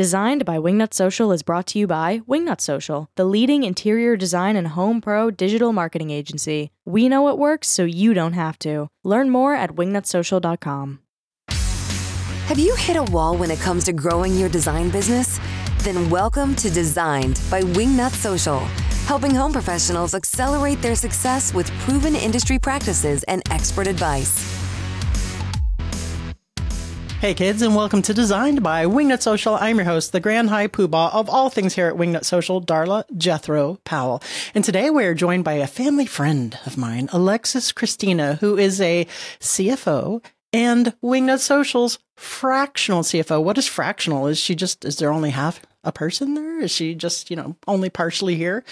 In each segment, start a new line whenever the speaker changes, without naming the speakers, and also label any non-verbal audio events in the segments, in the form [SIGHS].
Designed by Wingnut Social is brought to you by Wingnut Social, the leading interior design and home pro digital marketing agency. We know it works so you don't have to. Learn more at wingnutsocial.com.
Have you hit a wall when it comes to growing your design business? Then welcome to Designed by Wingnut Social, helping home professionals accelerate their success with proven industry practices and expert advice.
Hey kids, and welcome to Designed by Wingnut Social. I'm your host, the Grand High Poobah of all things here at Wingnut Social, Darla Jethro Powell. And today we're joined by a family friend of mine, Alexis Krystina, who is a CFO and Wingnut Social's fractional CFO. What is fractional? Is she just, is there only half a person there? Is she just, you know, only partially here?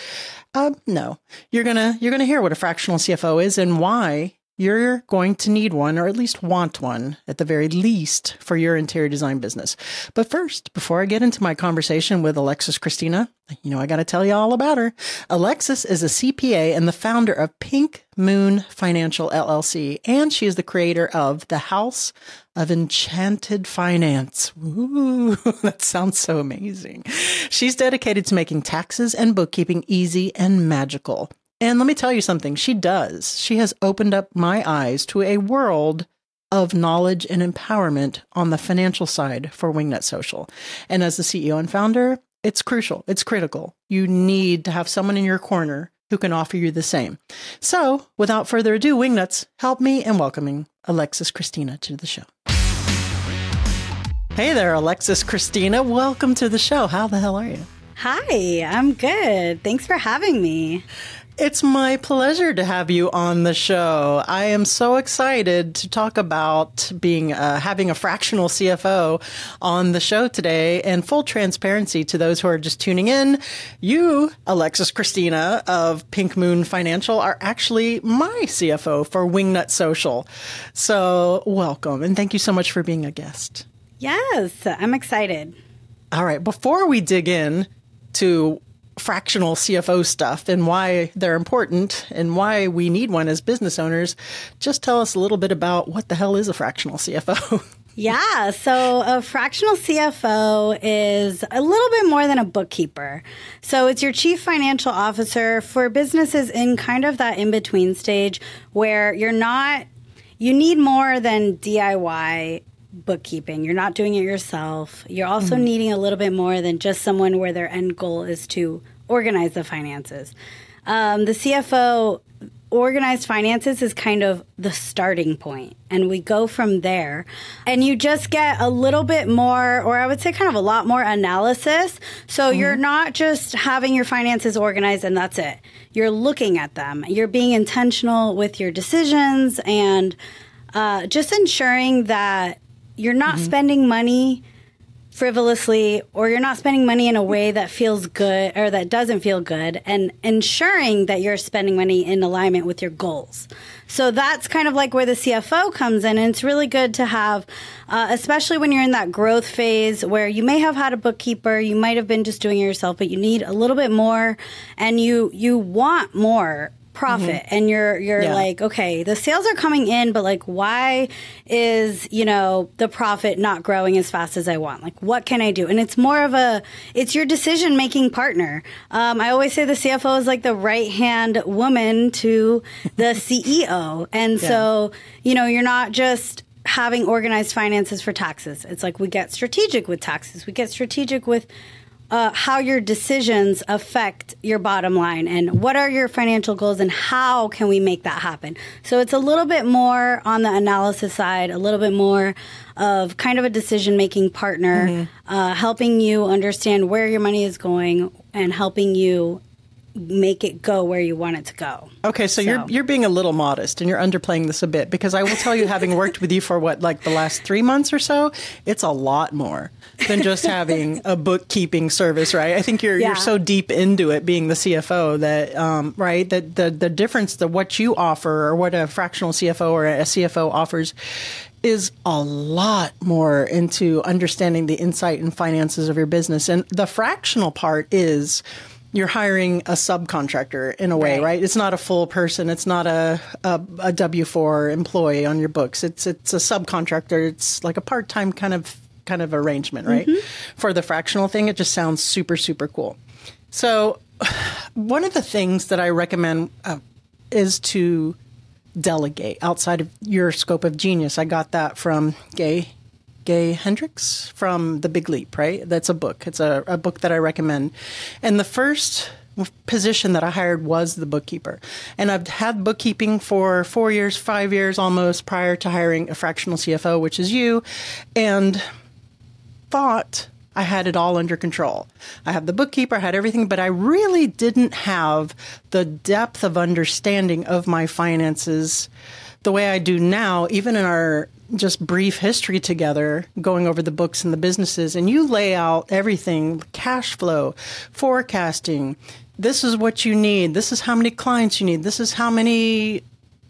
Um, no. You're gonna, you're gonna hear what a fractional CFO is and why you're going to need one or at least want one at the very least for your interior design business. But first, before I get into my conversation with Alexis Krystina, you know, I got to tell you all about her. Alexis is a CPA and the founder of Pink Moon Financial LLC, and she is the creator of the House of Enchanted Finance. Ooh, [LAUGHS] that sounds so amazing. She's dedicated to making taxes and bookkeeping easy and magical. And let me tell you something, she does. She has opened up my eyes to a world of knowledge and empowerment on the financial side for Wingnut Social. And as the CEO and founder, it's crucial, it's critical. You need to have someone in your corner who can offer you the same. So, without further ado, Wingnuts, help me in welcoming Alexis Krystina to the show. Hey there, Alexis Krystina. Welcome to the show. How the hell are you?
Hi, I'm good. Thanks for having me.
It's my pleasure to have you on the show. I am so excited to talk about being uh, having a fractional CFO on the show today. And full transparency to those who are just tuning in, you, Alexis Krystina of Pink Moon Financial, are actually my CFO for Wingnut Social. So welcome and thank you so much for being a guest.
Yes, I'm excited.
All right, before we dig in to fractional CFO stuff and why they're important and why we need one as business owners, just tell us a little bit about what the hell is a fractional CFO. [LAUGHS]
Yeah, so a fractional CFO is a little bit more than a bookkeeper. So it's your chief financial officer for businesses in kind of that in between stage where you're not, you need more than DIY bookkeeping. You're not doing it yourself. You're also mm-hmm. needing a little bit more than just someone where their end goal is to organize the finances. Um, the CFO organized finances is kind of the starting point and we go from there and you just get a little bit more or i would say kind of a lot more analysis so mm-hmm. you're not just having your finances organized and that's it you're looking at them you're being intentional with your decisions and uh, just ensuring that you're not mm-hmm. spending money frivolously or you're not spending money in a way that feels good or that doesn't feel good and ensuring that you're spending money in alignment with your goals. So that's kind of like where the CFO comes in. And it's really good to have, uh, especially when you're in that growth phase where you may have had a bookkeeper, you might have been just doing it yourself, but you need a little bit more and you, you want more profit. Mm-hmm. and you're you're yeah. like okay the sales are coming in but like why is you know the profit not growing as fast as i want? Like what can i do? And it's more of a it's your decision making partner. Um, i always say the cfo is like the right hand woman to the [LAUGHS] ceo and yeah. so you know you're not just having organized finances for taxes. It's like we get strategic with taxes. We get strategic with uh, how your decisions affect your bottom line and what are your financial goals and how can we make that happen. So it's a little bit more on the analysis side, a little bit more of kind of a decision making partner, mm-hmm. uh, helping you understand where your money is going and helping you make it go where you want it to go.
Okay, so, so, you're you're being a little modest and you're underplaying this a bit because I will tell you having worked with you for what like the last 3 months or so, it's a lot more than just having a bookkeeping service, right? I think you're yeah. you're so deep into it being the CFO that um, right that the the difference the what you offer or what a fractional CFO or a CFO offers is a lot more into understanding the insight and finances of your business and the fractional part is you're hiring a subcontractor in a way, right? right? It's not a full person. It's not a, a, a W four employee on your books. It's it's a subcontractor. It's like a part time kind of kind of arrangement, right? For the fractional thing, it just sounds super, super cool. So, [SIGHS] one of the things that I recommend uh, is to delegate outside of your scope of genius. I got that from Gay Gay Hendricks from The Big Leap, right? That's a book. It's a, a book that I recommend. And the first position that I hired was the bookkeeper. And I've had bookkeeping for four years, five years almost prior to hiring a fractional CFO, which is you, and thought I had it all under control. I had the bookkeeper, I had everything, but I really didn't have the depth of understanding of my finances the way I do now, even in our just brief history together, going over the books and the businesses, and you lay out everything cash flow, forecasting. This is what you need. This is how many clients you need. This is how many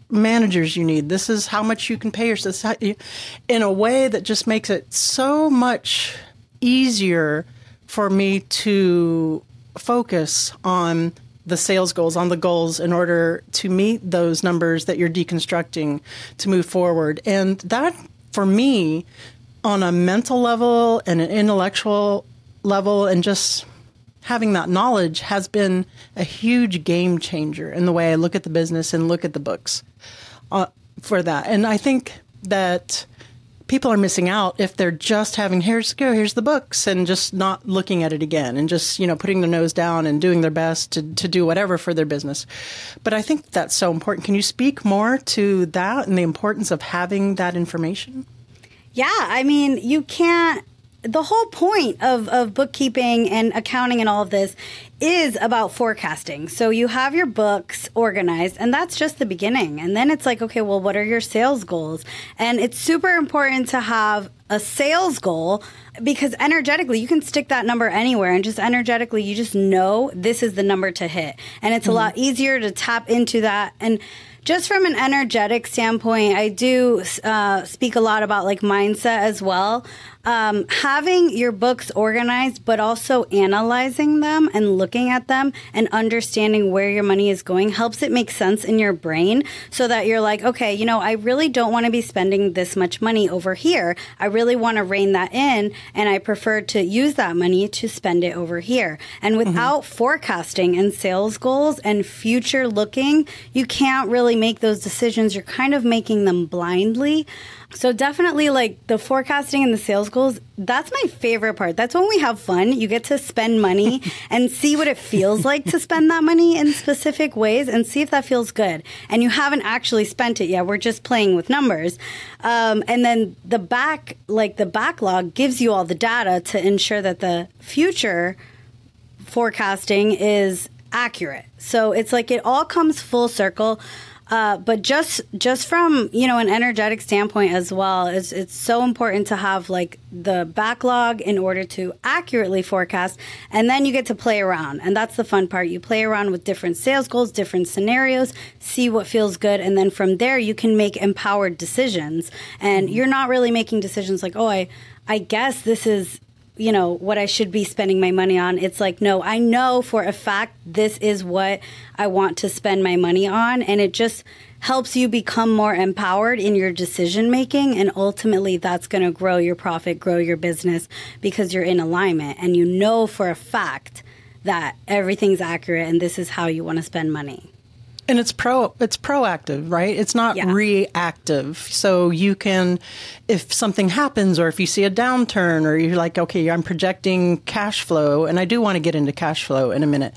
managers you need. This is how much you can pay yourself in a way that just makes it so much easier for me to focus on the sales goals, on the goals in order to meet those numbers that you're deconstructing to move forward. And that, for me, on a mental level and an intellectual level, and just having that knowledge has been a huge game changer in the way I look at the business and look at the books uh, for that. And I think that people are missing out if they're just having here's go here's the books and just not looking at it again and just you know putting their nose down and doing their best to, to do whatever for their business. But i think that's so important. Can you speak more to that and the importance of having that information?
Yeah i mean you can't the whole point of, of bookkeeping and accounting and all of this is about forecasting. So you have your books organized, and that's just the beginning. And then it's like, okay, well, what are your sales goals? And it's super important to have a sales goal because energetically you can stick that number anywhere and just energetically you just know this is the number to hit. And it's mm-hmm. a lot easier to tap into that. And just from an energetic standpoint, I do uh, speak a lot about like mindset as well um, having your books organized, but also analyzing them and looking at them and understanding where your money is going helps it make sense in your brain so that you're like, okay, you know, I really don't want to be spending this much money over here. I really want to rein that in, and I prefer to use that money to spend it over here. And mm-hmm. without mm-hmm. forecasting and sales goals and future looking, you can't really make those decisions. You're kind of making them blindly. So definitely like the forecasting and the sales goals, that's my favorite part. That's when we have fun. You get to spend money [LAUGHS] and see what it feels like to spend that money in specific ways and see if that feels good. And you haven't actually spent it yet. We're just playing with numbers. Um, and then the back, like the backlog gives you all the data to ensure that the future forecasting is accurate. So it's like it all comes full circle. Uh, but just just from you know an energetic standpoint as well, it's it's so important to have like the backlog in order to accurately forecast, and then you get to play around, and that's the fun part. You play around with different sales goals, different scenarios, see what feels good, and then from there you can make empowered decisions. And you're not really making decisions like, oh, I I guess this is you know, what I should be spending my money on. It's like, no, I know for a fact this is what I want to spend my money on. And it just helps you become more empowered in your decision making. And ultimately, that's going to grow your profit, grow your business because you're in alignment and you know for a fact that everything's accurate and this is how you want to spend money
and it's pro it's proactive right? It's not yeah. reactive. So you can if something happens or if you see a downturn or you're like okay i'm projecting cash flow and i do want to get into cash flow in a minute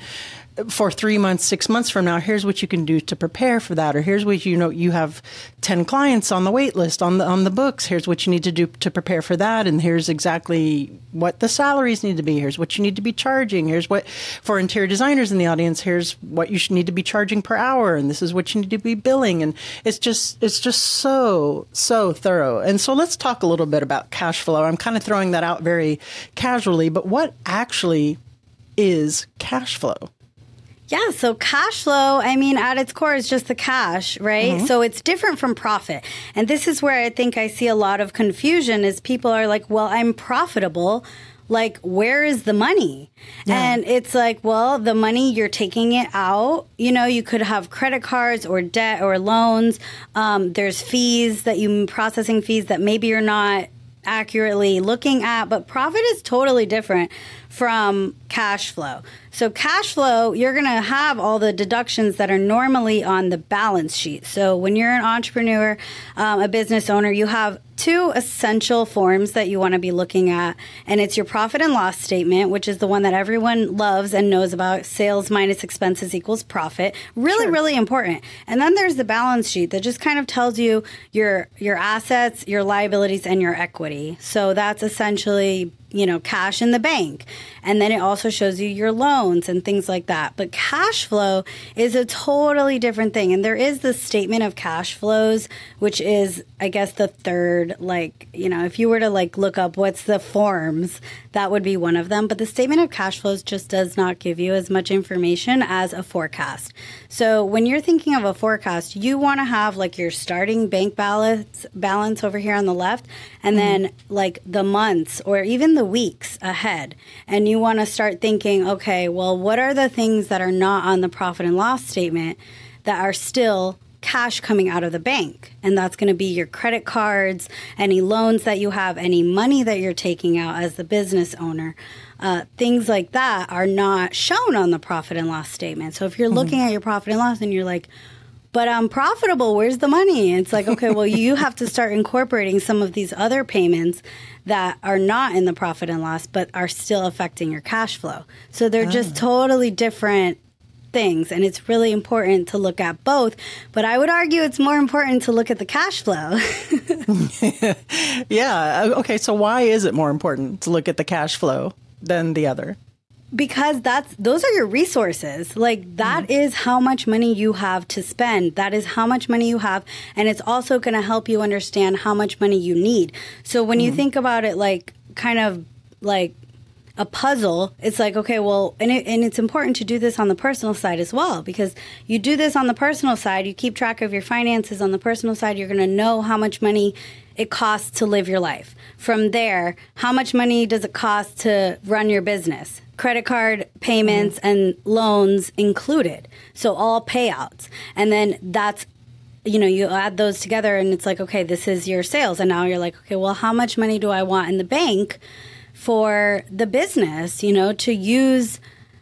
for three months, six months from now, here's what you can do to prepare for that, or here's what you know you have ten clients on the wait list on the on the books. Here's what you need to do to prepare for that, and here's exactly what the salaries need to be. Here's what you need to be charging. Here's what for interior designers in the audience. Here's what you should need to be charging per hour, and this is what you need to be billing. And it's just it's just so so thorough. And so let's talk a little bit about cash flow. I'm kind of throwing that out very casually, but what actually is cash flow?
Yeah, so cash flow, I mean, at its core is just the cash, right? Mm-hmm. So it's different from profit. And this is where I think I see a lot of confusion is people are like, well, I'm profitable. Like, where is the money? Yeah. And it's like, well, the money, you're taking it out. You know, you could have credit cards or debt or loans. Um, there's fees that you, processing fees that maybe you're not accurately looking at, but profit is totally different from cash flow. So, cash flow, you're going to have all the deductions that are normally on the balance sheet. So, when you're an entrepreneur, um, a business owner, you have two essential forms that you want to be looking at, and it's your profit and loss statement, which is the one that everyone loves and knows about. Sales minus expenses equals profit. Really, sure. really important. And then there's the balance sheet that just kind of tells you your your assets, your liabilities, and your equity. So that's essentially you know, cash in the bank. And then it also shows you your loans and things like that. But cash flow is a totally different thing. And there is the statement of cash flows, which is, I guess, the third, like, you know, if you were to like look up what's the forms, that would be one of them. But the statement of cash flows just does not give you as much information as a forecast. So when you're thinking of a forecast, you want to have like your starting bank balance balance over here on the left, and mm-hmm. then like the months or even the weeks ahead. And you want to start thinking, okay, well, what are the things that are not on the profit and loss statement that are still cash coming out of the bank. And that's going to be your credit cards, any loans that you have, any money that you're taking out as the business owner uh, things like that are not shown on the profit and loss statement. So if you're mm-hmm. looking at your profit and loss and you're like, but I'm profitable, where's the money? It's like, okay, well, you [LAUGHS] have to start incorporating some of these other payments that are not in the profit and loss, but are still affecting your cash flow. So they're oh. just totally different things and it's really important to look at both but i would argue it's more important to look at the cash flow [LAUGHS]
yeah okay so why is it more important to look at the cash flow than the other
because that's those are your resources like that mm. is how much money you have to spend that is how much money you have and it's also going to help you understand how much money you need so when mm. you mm-hmm. think about it like kind of like a puzzle it's like okay well and, it, and it's important to do this on the personal side as well because you do this on the personal side you keep track of your finances on the personal side you're going to know how much money it costs to live your life. From there, how much money does it cost to run your business? Credit card payments mm-hmm. and loans included. So all payouts. And then that's you know, you add those together and it's like, okay, this is your sales. And now you're like, okay, well, how much money do I want in the bank for the business, you know, to use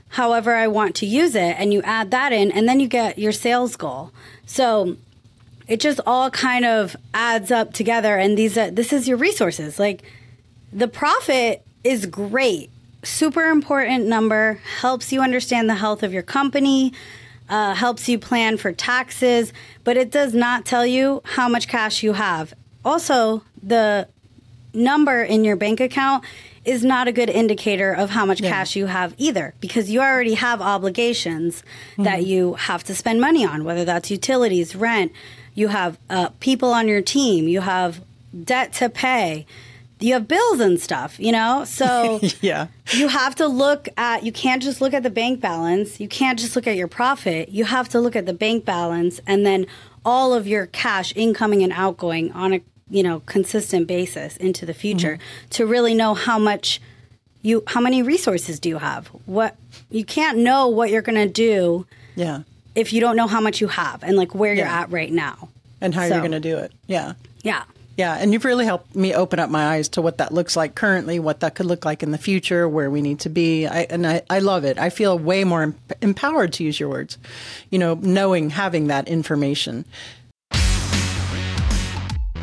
however I want to use it? And you add that in and then you get your sales goal. So it just all kind of adds up together and these uh, this is your resources like the profit is great super important number helps you understand the health of your company uh, helps you plan for taxes but it does not tell you how much cash you have also the number in your bank account is not a good indicator of how much yeah. cash you have either because you already have obligations mm-hmm. that you have to spend money on whether that's utilities rent you have uh, people on your team, you have debt to pay, you have bills and stuff, you know? So [LAUGHS]
yeah.
you have to look at you can't just look at the bank balance, you can't just look at your profit. You have to look at the bank balance and then all of your cash incoming and outgoing on a, you know, consistent basis into the future mm-hmm. to really know how much you how many resources do you have? What you can't know what you're going to do.
Yeah
if you don't know how much you have and like where you're at right now
and how so, you're going to do it. Yeah.
Yeah.
Yeah, and you've really helped me open up my eyes to what that looks like currently, what that could look like in the future, where we need to be. I, and I, I love it. I feel way more empowered to use your words, you know, knowing, having that information.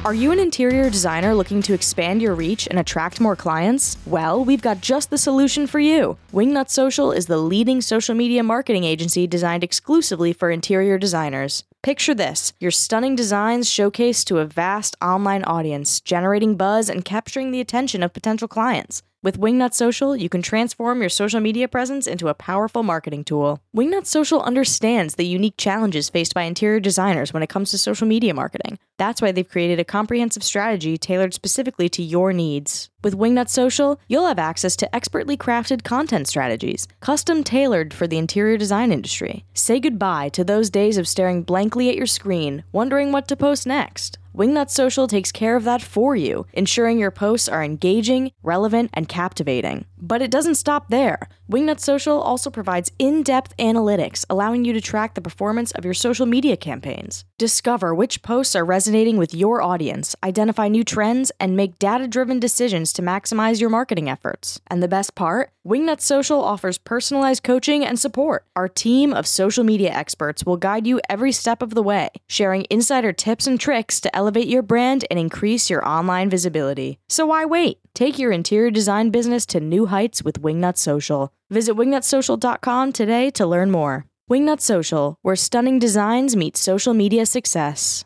Are you an interior designer looking to expand your reach and attract more clients? Well, we've got just the solution for you. Wingnut Social is the leading social media marketing agency designed exclusively for interior designers. Picture this your stunning designs showcased to a vast online audience, generating buzz and capturing the attention of potential clients. With Wingnut Social, you can transform your social media presence into a powerful marketing tool. Wingnut Social understands the unique challenges faced by interior designers when it comes to social media marketing. That's why they've created a comprehensive strategy tailored specifically to your needs. With Wingnut Social, you'll have access to expertly crafted content strategies, custom tailored for the interior design industry. Say goodbye to those days of staring blankly at your screen, wondering what to post next. Wingnut Social takes care of that for you, ensuring your posts are engaging, relevant, and captivating. But it doesn't stop there. Wingnut Social also provides in depth analytics, allowing you to track the performance of your social media campaigns. Discover which posts are resonating with your audience, identify new trends, and make data driven decisions to maximize your marketing efforts. And the best part? Wingnut Social offers personalized coaching and support. Our team of social media experts will guide you every step of the way, sharing insider tips and tricks to elevate your brand and increase your online visibility. So why wait? Take your interior design business to new heights with Wingnut Social. Visit wingnutsocial.com today to learn more. Wingnut Social, where stunning designs meet social media success.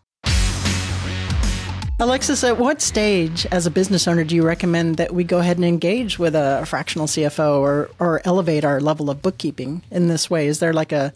Alexis, at what stage as a business owner do you recommend that we go ahead and engage with a fractional CFO or, or elevate our level of bookkeeping in this way? Is there like a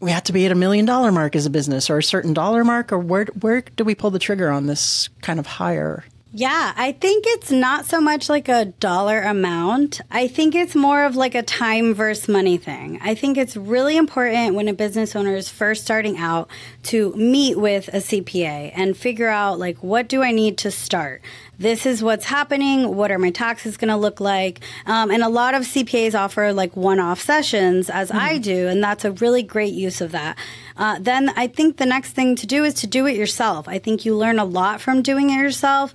we have to be at a million dollar mark as a business or a certain dollar mark or where where do we pull the trigger on this kind of higher
yeah, I think it's not so much like a dollar amount. I think it's more of like a time versus money thing. I think it's really important when a business owner is first starting out to meet with a CPA and figure out like what do I need to start? This is what's happening. What are my taxes going to look like? Um, and a lot of CPAs offer like one-off sessions, as mm-hmm. I do, and that's a really great use of that. Uh, then I think the next thing to do is to do it yourself. I think you learn a lot from doing it yourself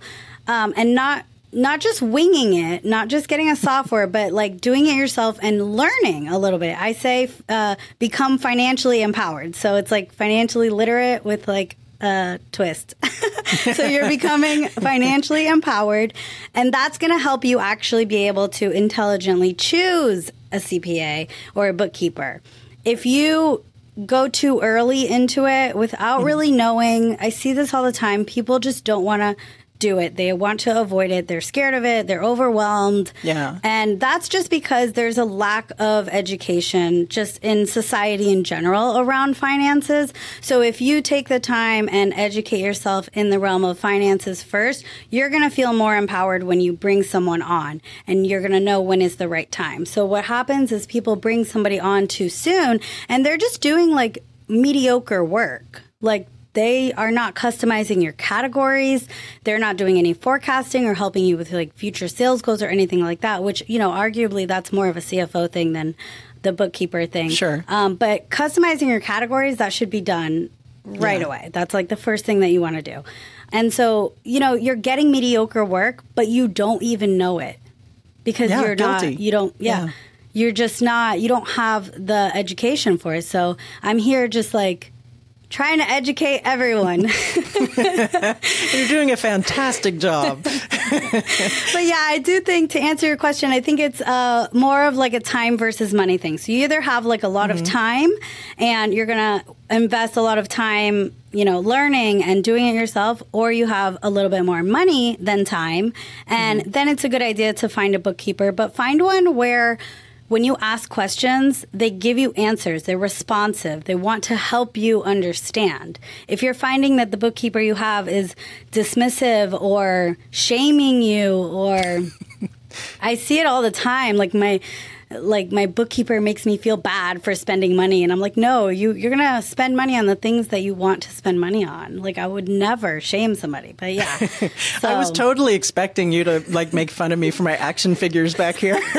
um, and not not just winging it, not just getting a software, but like doing it yourself and learning a little bit. I say uh, become financially empowered. So it's like financially literate with like a twist. [LAUGHS] so you're becoming financially empowered, and that's going to help you actually be able to intelligently choose a CPA or a bookkeeper. If you go too early into it without mm-hmm. really knowing, I see this all the time. People just don't want to do it. They want to avoid it. They're scared of it. They're overwhelmed.
Yeah.
And that's just because there's a lack of education just in society in general around finances. So if you take the time and educate yourself in the realm of finances first, you're going to feel more empowered when you bring someone on and you're going to know when is the right time. So what happens is people bring somebody on too soon and they're just doing like mediocre work. Like they are not customizing your categories. They're not doing any forecasting or helping you with like future sales goals or anything like that, which, you know, arguably that's more of a CFO thing than the bookkeeper thing.
Sure.
Um, but customizing your categories, that should be done right yeah. away. That's like the first thing that you want to do. And so, you know, you're getting mediocre work, but you don't even know it because
yeah,
you're
guilty.
not, you don't, yeah, yeah. You're just not, you don't have the education for it. So I'm here just like, trying to educate everyone. [LAUGHS]
You're doing a fantastic job. [LAUGHS] but
yeah, I do think to answer your question, I think it's uh, more of like a time versus money thing. So you either have like a lot mm-hmm. of time and you're going to invest a lot of time, you know, learning and doing it yourself, or you have a little bit more money than time. And mm-hmm. then it's a good idea to find a bookkeeper, but find one where when you ask questions, they give you answers. They're responsive. They want to help you understand. If you're finding that the bookkeeper you have is dismissive or shaming you or [LAUGHS] I see it all the time. Like my like my bookkeeper makes me feel bad for spending money and i'm like no you you're gonna spend money on the things that you want to spend money on like i would never shame somebody but yeah
so. [LAUGHS] i was totally expecting you to like make fun of me for my action figures back here [LAUGHS]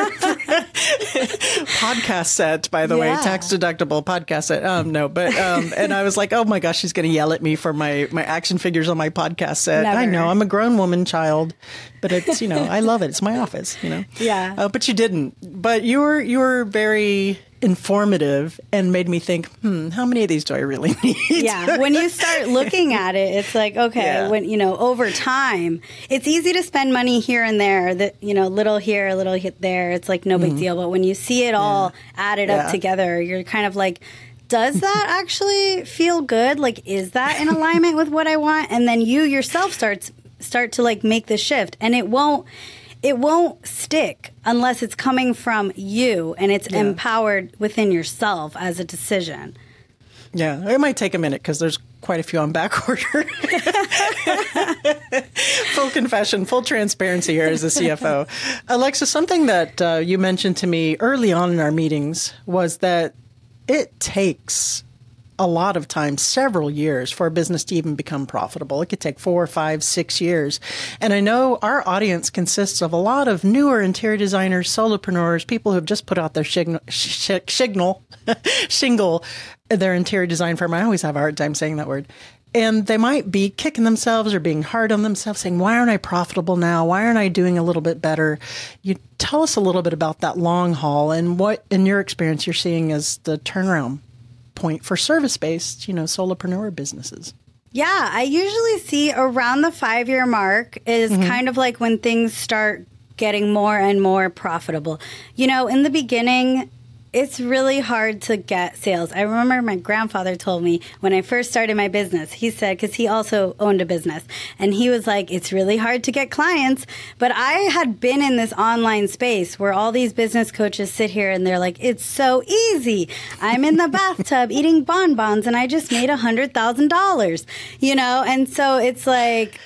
podcast set by the yeah. way tax deductible podcast set um no but um and i was like oh my gosh she's gonna yell at me for my my action figures on my podcast set
never.
i know i'm a grown woman child but it's you know I love it. It's my office, you know. [LAUGHS]
Yeah.
Uh, but you didn't. But you were you were very informative and made me think, hmm, how many of these do I really [LAUGHS] need?
Yeah. When you start looking at it, it's like, okay, yeah. when you know, over time, it's easy to spend money here and there. That you know, little here, a little hit there. It's like no big mm-hmm. deal. But when you see it all added yeah. up together, you're kind of like does [LAUGHS] that actually feel good? Like, is that in alignment with what I want? And then you yourself starts start to like make the shift and it won't it won't stick unless it's coming from you and it's yeah. empowered within yourself as a decision.
Yeah, it might take a minute because there's quite a few on back order. [LAUGHS] full confession, full transparency here as a CFO. Alexa, something that uh, you mentioned to me early on in our meetings was that it takes a lot of times several years for a business to even become profitable. It could take four, five, six years. And I know our audience consists of a lot of newer interior designers, solopreneurs, people who have just put out their signal [LAUGHS] shingle, their interior design firm. I always have a hard time saying that word and they might be kicking themselves or being hard on themselves saying why aren't i profitable now why aren't i doing a little bit better you tell us a little bit about that long haul and what in your experience you're seeing as the turnaround point for service based you know solopreneur businesses
yeah i usually see around the five year mark is mm-hmm. kind of like when things start getting more and more profitable you know in the beginning it's really hard to get sales. I remember my grandfather told me when I first started my business, he said, because he also owned a business, and he was like, it's really hard to get clients. But I had been in this online space where all these business coaches sit here and they're like, it's so easy. I'm in the [LAUGHS] bathtub eating bonbons and I just made a $100,000, you know? And so it's like,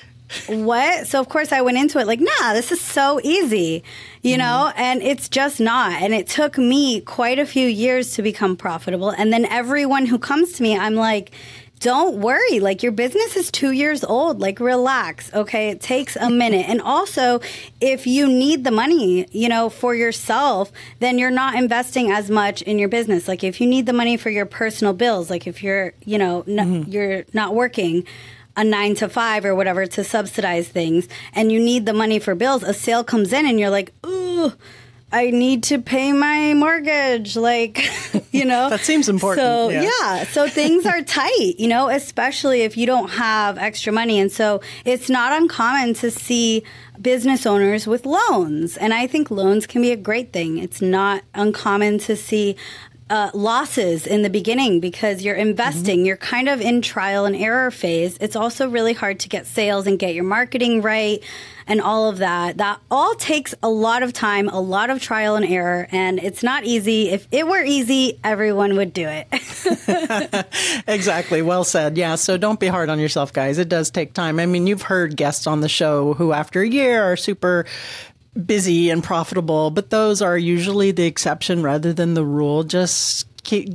what? So of course I went into it like, nah, this is so easy, you mm-hmm. know, and it's just not. And it took me quite a few years to become profitable. And then everyone who comes to me, I'm like, don't worry. Like your business is two years old. Like relax. Okay. It takes a minute. And also, if you need the money, you know, for yourself, then you're not investing as much in your business. Like if you need the money for your personal bills, like if you're, you know, n- mm-hmm. you're not working, a nine to five or whatever to subsidize things and you need the money for bills, a sale comes in and you're like, ooh, I need to pay my mortgage. Like, [LAUGHS] you know,
that seems important.
So, yeah. yeah. So things are [LAUGHS] tight, you know, especially if you don't have extra money. And so it's not uncommon to see business owners with loans. And I think loans can be a great thing. It's not uncommon to see uh, losses in the beginning because you're investing. Mm-hmm. You're kind of in trial and error phase. It's also really hard to get sales and get your marketing right and all of that. That all takes a lot of time, a lot of trial and error, and it's not easy. If it were easy, everyone would do it. [LAUGHS]
exactly. Well said. Yeah. So don't be hard on yourself, guys. It does take time. I mean, you've heard guests on the show who, after a year, are super busy and profitable, but those are usually the exception rather than the rule. Just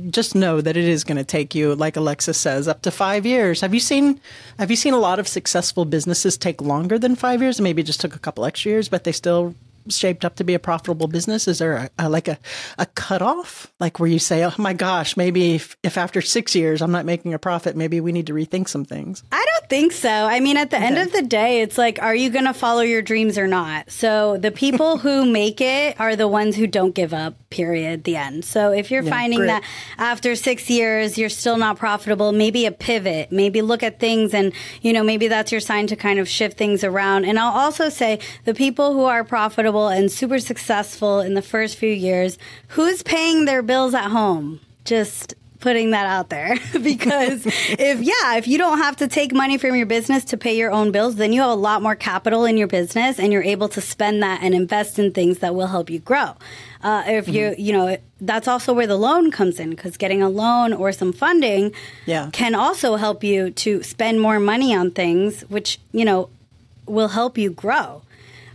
just know that it is going to take you, like Alexis says, up to five years. Have you seen Have you seen a lot of successful businesses take longer than five years? Maybe just took a couple extra years, but they still shaped up to be a profitable business? Is there a, a, like a, a cutoff, like where you say, oh my gosh, maybe if, if, after six years I'm not making a profit, maybe we need to rethink some things?
I don't think so. I mean, at the okay. end of the day, it's like, are you going to follow your dreams or not? So the people [LAUGHS] who make it are the ones who don't give up, period, the end. So if you're yeah, finding great. that after six years you're still not profitable, maybe a pivot, maybe look at things and, you know, maybe that's your sign to kind of shift things around. And I'll also say the people who are profitable and super successful in the first few years, who's paying their bills at home? Just putting that out there [LAUGHS] because if yeah if you don't have to take money from your business to pay your own bills then you have a lot more capital in your business and you're able to spend that and invest in things that will help you grow uh, if mm-hmm. you you know that's also where the loan comes in because getting a loan or some funding yeah. can also help you to spend more money on things which you know will help you grow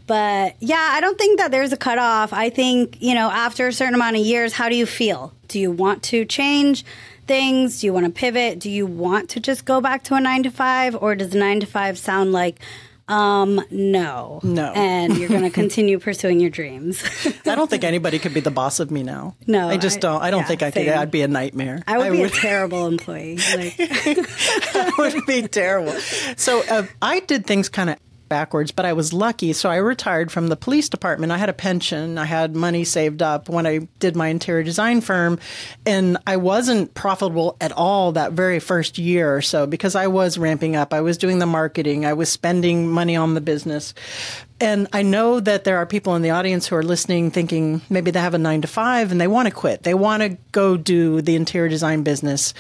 but yeah, I don't think that there's a cutoff. I think, you know, after a certain amount of years, how do you feel? Do you want to change things? Do you want to pivot? Do you want to just go back to a nine to five? Or does nine to five sound like, um, no.
No.
And you're going [LAUGHS] to continue pursuing your dreams.
I don't think anybody could be the boss of me now.
No.
I just don't. I don't yeah, think I same. could. I'd be a nightmare.
I would I be would. a [LAUGHS] terrible employee. Like. [LAUGHS]
I would be terrible. So uh, I did things kind of backwards, but I was lucky. So I retired from the police department. I had a pension, I had money saved up when I did my interior design firm, and I wasn't profitable at all that very first year or so because I was ramping up. I was doing the marketing, I was spending money on the business. And I know that there are people in the audience who are listening thinking maybe they have a nine to five and they want to quit. They want to go do the interior design business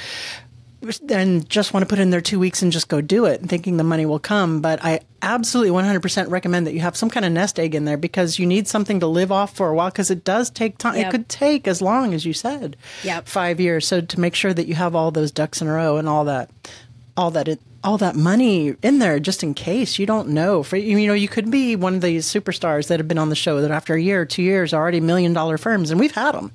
and just want to put in their two weeks and just go do it, thinking the money will come. But I absolutely 100% recommend that you have some kind of nest egg in there because you need something to live off for a while because it does take time. Yep. It could take as long as you said,
yep.
five years. So to make sure that you have all those ducks in a row and all that, all that it, all that money in there just in case you don't know for you know you could be one of these superstars that have been on the show that after a year or two years are already million dollar firms and we've had them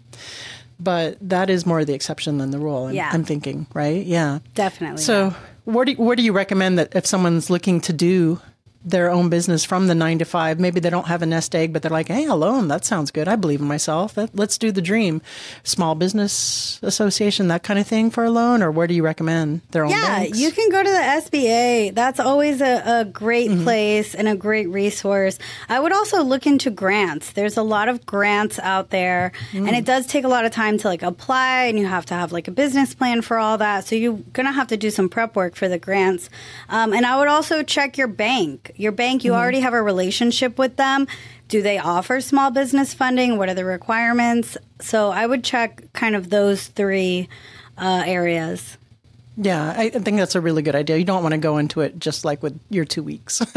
but that is more the exception than the rule. I'm,
Yeah.
I'm thinking, right? Yeah.
Definitely.
So, what do, what do you recommend that if someone's looking to do their own business from the nine to five, maybe they don't have a nest egg, but they're like, hey, a loan, that sounds good. I believe in myself. Let's do the dream. Small business association, that kind of thing for a loan, or where do you recommend their own
Yeah,
banks?
you can go to the SBA. That's always a, a great
Mm-hmm.
place and a great resource. I would also look into grants. There's a lot of grants out there,
Mm.
and it does take a lot of time to like apply, and you have to have like a business plan for all that. So you're gonna have to do some prep work for the grants. Um, and I would also check your bank. Your bank, you
Mm-hmm.
already have a relationship with them. Do they offer small business funding? What are the requirements? So I would check kind of those three uh, areas.
Yeah, I think that's a really good idea. You don't want to go into it just like with your two weeks. [LAUGHS]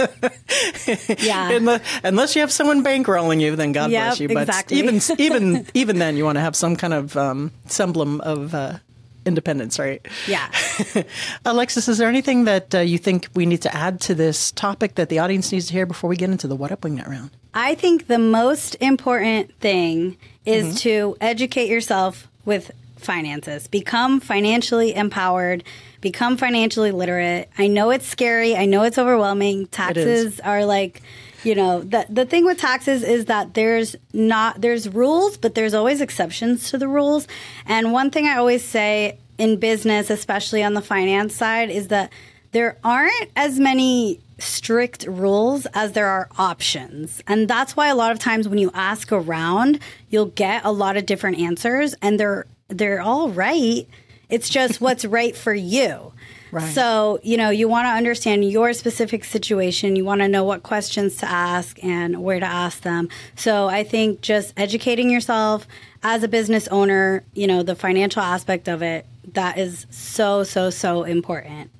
Yeah.
The- unless you have someone bankrolling you, then God
Yep,
bless you. But
exactly.
even even [LAUGHS] even then, you want to have some kind of um, semblance of uh, independence, right?
Yeah. [LAUGHS]
Alexis, is there anything that uh, you think we need to add to this topic that the audience needs to hear before we get into the What Up Wingnut round?
I think the most important thing is to educate yourself with finances. Become financially empowered, become financially literate. I know it's scary, I know it's overwhelming. Taxes are like you know, the the thing with taxes is that there's not there's rules, but there's always exceptions to the rules. And one thing I always say in business, especially on the finance side, is that there aren't as many strict rules as there are options. And that's why a lot of times when you ask around, you'll get a lot of different answers and they're they're all right. It's just what's right for you.
Right.
So, you know, you want to understand your specific situation. You want to know what questions to ask and where to ask them. So, I think just educating yourself as a business owner, you know, the financial aspect of it, that is so, so, so important.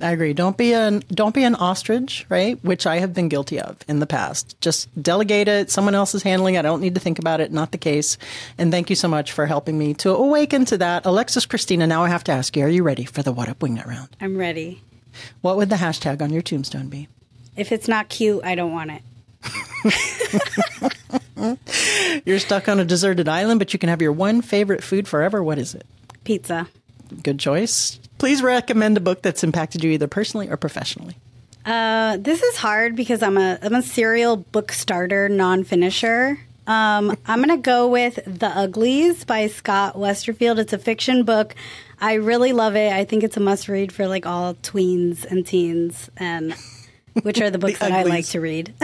I agree. Don't be an don't be an ostrich, right? Which I have been guilty of in the past. Just delegate it. Someone else is handling it. I don't need to think about it. Not the case. And thank you so much for helping me to awaken to that. Alexis Krystina, now I have to ask you, are you ready for the What Up Wingnut round?
I'm ready.
What would the hashtag on your tombstone be?
If it's not cute, I don't want it. [LAUGHS]
You're stuck on a deserted island, but you can have your one favorite food forever. What is it?
Pizza.
Good choice. Please recommend a book that's impacted you either personally or professionally.
Uh, this is hard because I'm a I'm a serial book starter, non finisher. Um, I'm gonna go with The Uglies by Scott Westerfeld. It's a fiction book. I really love it. I think it's a must read for like all tweens and teens, and [LAUGHS] which are the books that I like to read. [LAUGHS]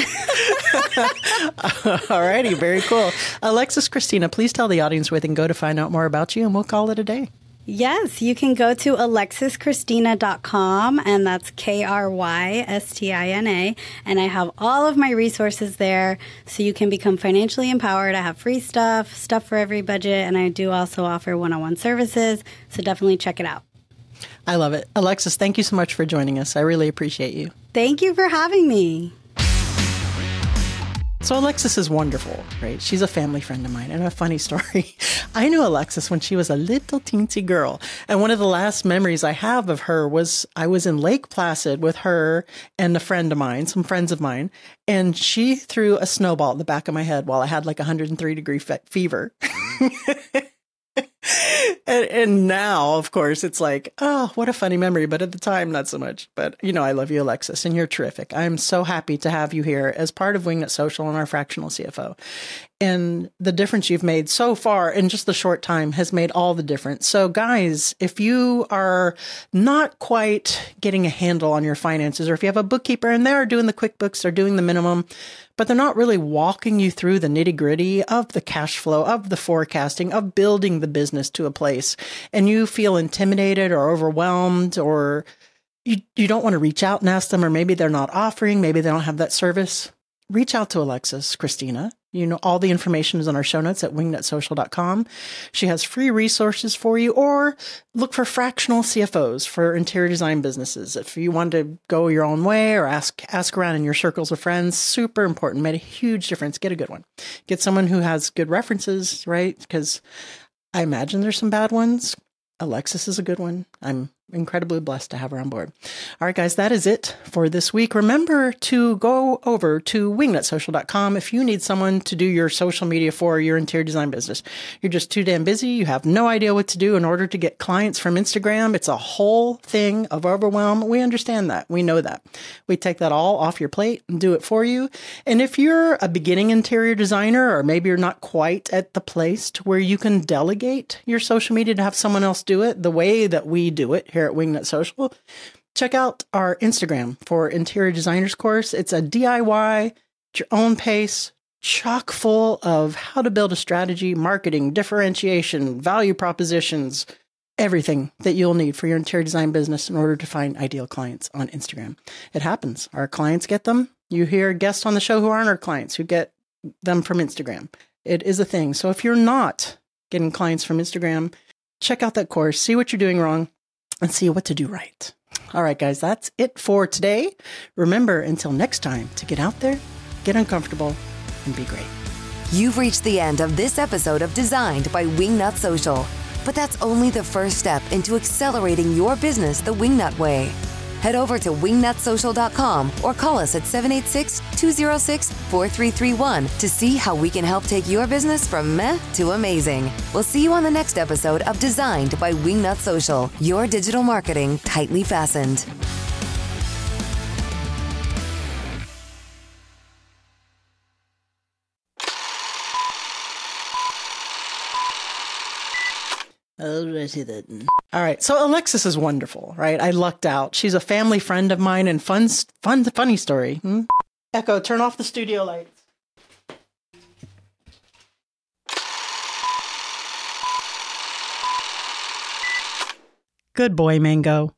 [LAUGHS]
Alrighty, very cool. Alexis Krystina, please tell the audience where they can go to find out more about you, and we'll call it a day.
Yes, you can go to alexiskrystina.com and that's K R Y S T I N A. And I have all of my resources there so you can become financially empowered. I have free stuff, stuff for every budget, and I do also offer one on one services. So definitely check it out.
I love it. Alexis, thank you so much for joining us. I really appreciate you.
Thank you for having me.
So Alexis is wonderful, right? She's a family friend of mine. And a funny story. [LAUGHS] I knew Alexis when she was a little teensy girl. And one of the last memories I have of her was I was in Lake Placid with her and a friend of mine, some friends of mine, and she threw a snowball at the back of my head while I had like 103 degree fe- fever. [LAUGHS] [LAUGHS] and, and now, of course, it's like, oh, what a funny memory. But at the time, not so much. But you know, I love you, Alexis, and you're terrific. I'm so happy to have you here as part of Wingnut Social and our fractional CFO. And the difference you've made so far in just the short time has made all the difference. So, guys, if you are not quite getting a handle on your finances, or if you have a bookkeeper and they're doing the QuickBooks, they're doing the minimum, but they're not really walking you through the nitty gritty of the cash flow, of the forecasting, of building the business to a place, and you feel intimidated or overwhelmed or you, you don't want to reach out and ask them, or maybe they're not offering, maybe they don't have that service, reach out to Alexis, Krystina. You know, all the information is on our show notes at wingnutsocial.com. She has free resources for you, or look for fractional CFOs for interior design businesses. If you want to go your own way or ask ask around in your circles of friends, super important. Made a huge difference. Get a good one. Get someone who has good references, right? Because I imagine there's some bad ones. Alexis is a good one. I'm incredibly blessed to have her on board. All right, guys, that is it for this week. Remember to go over to wingnutsocial.com if you need someone to do your social media for your interior design business. You're just too damn busy. You have no idea what to do in order to get clients from Instagram. It's a whole thing of overwhelm. We understand that. We know that. We take that all off your plate and do it for you. And if you're a beginning interior designer, or maybe you're not quite at the place to where you can delegate your social media to have someone else do it the way that we do it here at Wingnut Social, check out our Instagram for interior designers course. It's a DIY, at your own pace, chock full of how to build a strategy, marketing, differentiation, value propositions, everything that you'll need for your interior design business in order to find ideal clients on Instagram. It happens. Our clients get them. You hear guests on the show who aren't our clients who get them from Instagram. It is a thing. So if you're not getting clients from Instagram, check out that course, see what you're doing wrong, and see what to do right. All right, guys, that's it for today. Remember, until next time, to get out there, get uncomfortable, and be great.
You've reached the end of this episode of Designed by Wingnut Social. But that's only the first step into accelerating your business the Wingnut way. Head over to wingnutsocial.com or call us at 786 206 4331 to see how we can help take your business from meh to amazing. We'll see you on the next episode of Designed by Wingnut Social, your digital marketing tightly fastened.
Alrighty then. All right. So Alexis is wonderful, right? I lucked out. She's a family friend of mine and fun, fun, funny story. Hmm? Echo, turn off the studio lights. Good boy, Mango.